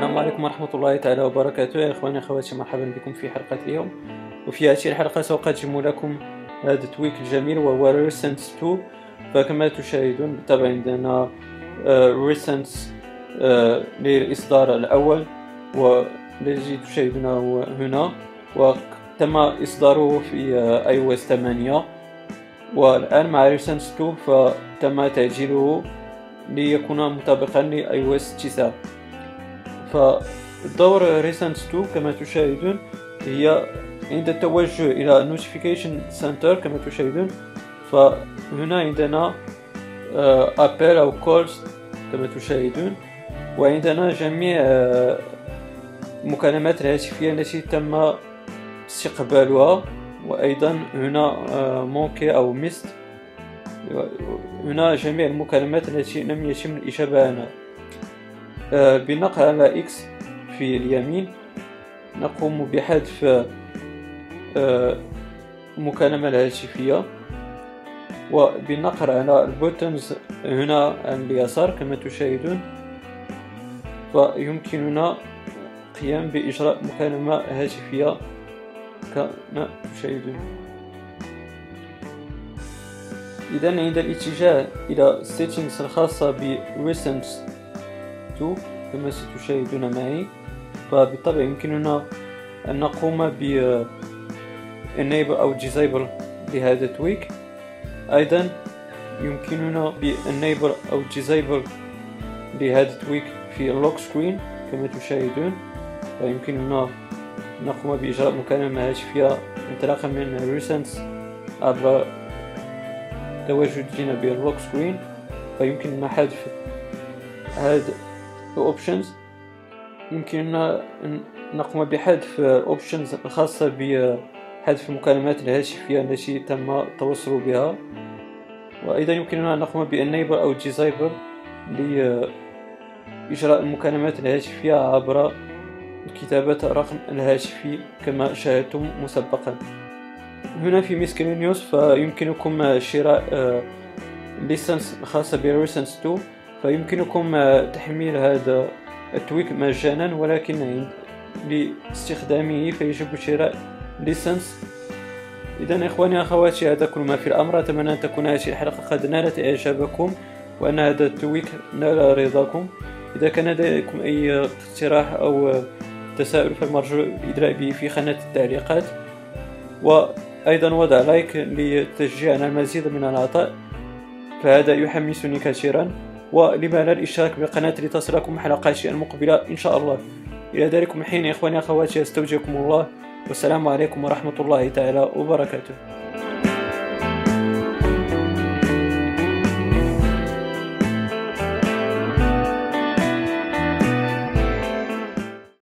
السلام عليكم ورحمة الله تعالى وبركاته. يا إخواني أخواتي مرحبا بكم في حلقة اليوم. وفي هذه الحلقة سأقدم لكم هذا ال tweak الجميل وهو Recents 2 فكما تشاهدون بالطبع عندنا Recents للإصدار الأول والذي تشاهدونه هنا. وتم إصداره في iOS 8 والآن مع Recents 2 فتم تعديله ليكون مطابقا ل iOS 9 فالدور Recents 2 كما تشاهدون هي عند التوجه إلى Notification Center كما تشاهدون فهنا عندنا أبل all calls كما تشاهدون وعندنا جميع المكالمات الهاتفية التي تم استقبالها وأيضا هنا مونكي أو ميست هنا جميع المكالمات التي لم يتم الإجابة عنها بالنقر على X في اليمين. نقوم بحذف المكالمة آه، الهاتفية. وبالنقر على البوتنز هنا على اليسار كما تشاهدون. فيمكننا القيام بإجراء مكالمة هاتفية كما تشاهدون. إذا عند الاتجاه إلى settings الخاصة ب 2 كما ستشاهدون معي فبالطبع يمكننا أن نقوم ب enable أو disable لهذا ال tweak أيضا يمكننا ب enable أو disable لهذا ال tweak في ال lock screen كما تشاهدون. فيمكننا نقوم بإجراء مكالمة هاتفية انطلاقا من recent عبر تواجدنا بال lock screen فيمكننا حذف هذا options يمكننا نقوم بحذف options الخاصة بحذف المكالمات الهاتفية التي تم التوصل بها. وأيضا يمكننا أن نقوم ب enable أو disable لإجراء المكالمات الهاتفية عبر كتابة الرقم الهاتفي كما شاهدتم مسبقا. هنا في miscellaneous فيمكنكم شراء license خاصة ب Recents 2 فيمكنكم تحميل هذا ال tweak مجانا ولكن لاستخدامه فيجب شراء license إذا إخواني أخواتي هذا كل ما في الأمر. أتمنى أن تكون هذه الحلقة قد نالت إعجابكم وأن هذا ال tweak نال رضاكم. إذا كان لديكم أي اقتراح أو تساؤل فالمرجو الادلاء به في خانه التعليقات. وأيضا وضع like لتشجيعنا المزيد من العطاء فهذا يحمسني كثيرا. ولما لا الاشتراك بالقناة لتصلكم حلقاتي المقبلة إن شاء الله. إلى ذلك حين إخواني أخواتي أستودعكم الله. والسلام عليكم ورحمة الله تعالى وبركاته.